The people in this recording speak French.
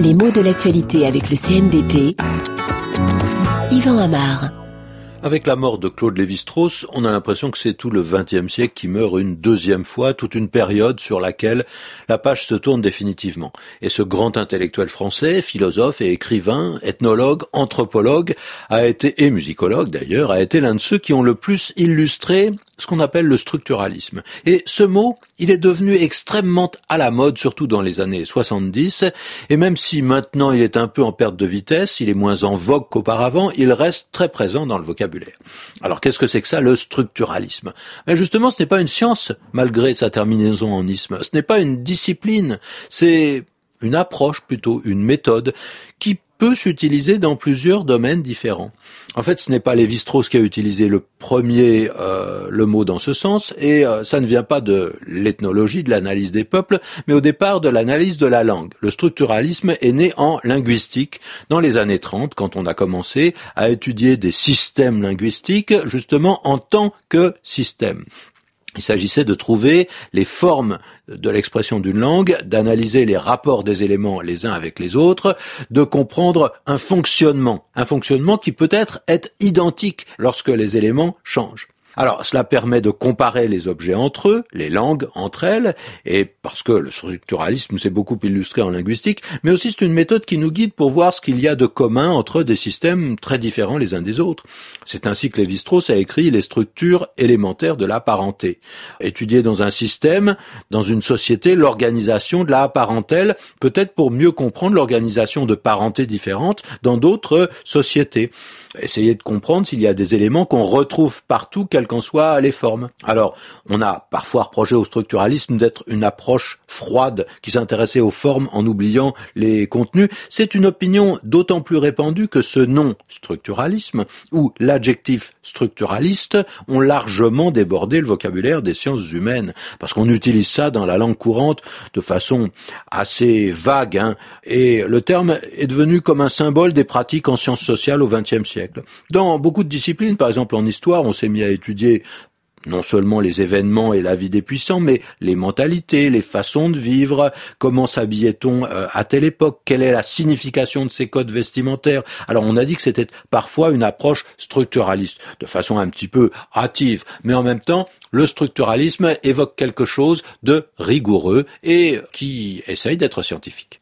Les mots de l'actualité avec le CNDP. Yvan Amar. Avec la mort de Claude Lévi-Strauss, on a l'impression que c'est tout le XXe siècle qui meurt une deuxième fois, toute une période sur laquelle la page se tourne définitivement. Et ce grand intellectuel français, philosophe et écrivain, ethnologue, anthropologue, a été, et musicologue d'ailleurs, a été l'un de ceux qui ont le plus illustré ce qu'on appelle le structuralisme. Et ce mot, il est devenu extrêmement à la mode, surtout dans les années 70, et même si maintenant il est un peu en perte de vitesse, il est moins en vogue qu'auparavant, il reste très présent dans le vocabulaire. Alors qu'est-ce que c'est que ça, le structuralisme? Mais Justement, ce n'est pas une science, malgré sa terminaison en isme, ce n'est pas une discipline, c'est une approche plutôt, une méthode qui peut s'utiliser dans plusieurs domaines différents. En fait, ce n'est pas Lévi-Strauss qui a utilisé le premier euh, le mot dans ce sens, et euh, ça ne vient pas de l'ethnologie, de l'analyse des peuples, mais au départ de l'analyse de la langue. Le structuralisme est né en linguistique dans les années 30, quand on a commencé à étudier des systèmes linguistiques, justement en tant que système. Il s'agissait de trouver les formes de l'expression d'une langue, d'analyser les rapports des éléments les uns avec les autres, de comprendre un fonctionnement, un fonctionnement qui peut-être identique lorsque les éléments changent. Alors, cela permet de comparer les objets entre eux, les langues entre elles, et parce que le structuralisme s'est beaucoup illustré en linguistique, mais aussi c'est une méthode qui nous guide pour voir ce qu'il y a de commun entre des systèmes très différents les uns des autres. C'est ainsi que Lévi-Strauss a écrit les structures élémentaires de la parenté. Étudier dans un système, dans une société, l'organisation de la parentèle, peut-être pour mieux comprendre l'organisation de parentés différentes dans d'autres sociétés. Essayer de comprendre s'il y a des éléments qu'on retrouve partout, qu'en soient les formes. Alors, on a parfois reproché au structuralisme d'être une approche froide qui s'intéressait aux formes en oubliant les contenus. C'est une opinion d'autant plus répandue que ce nom structuralisme ou l'adjectif structuraliste ont largement débordé le vocabulaire des sciences humaines parce qu'on utilise ça dans la langue courante de façon assez vague hein, et le terme est devenu comme un symbole des pratiques en sciences sociales au XXe siècle. Dans beaucoup de disciplines, par exemple en histoire, on s'est mis à étudier non seulement les événements et la vie des puissants, mais les mentalités, les façons de vivre, comment s'habillait-on euh, à telle époque, quelle est la signification de ces codes vestimentaires? Alors on a dit que c'était parfois une approche structuraliste, de façon un petit peu hâtive, mais en même temps, le structuralisme évoque quelque chose de rigoureux et qui essaye d'être scientifique.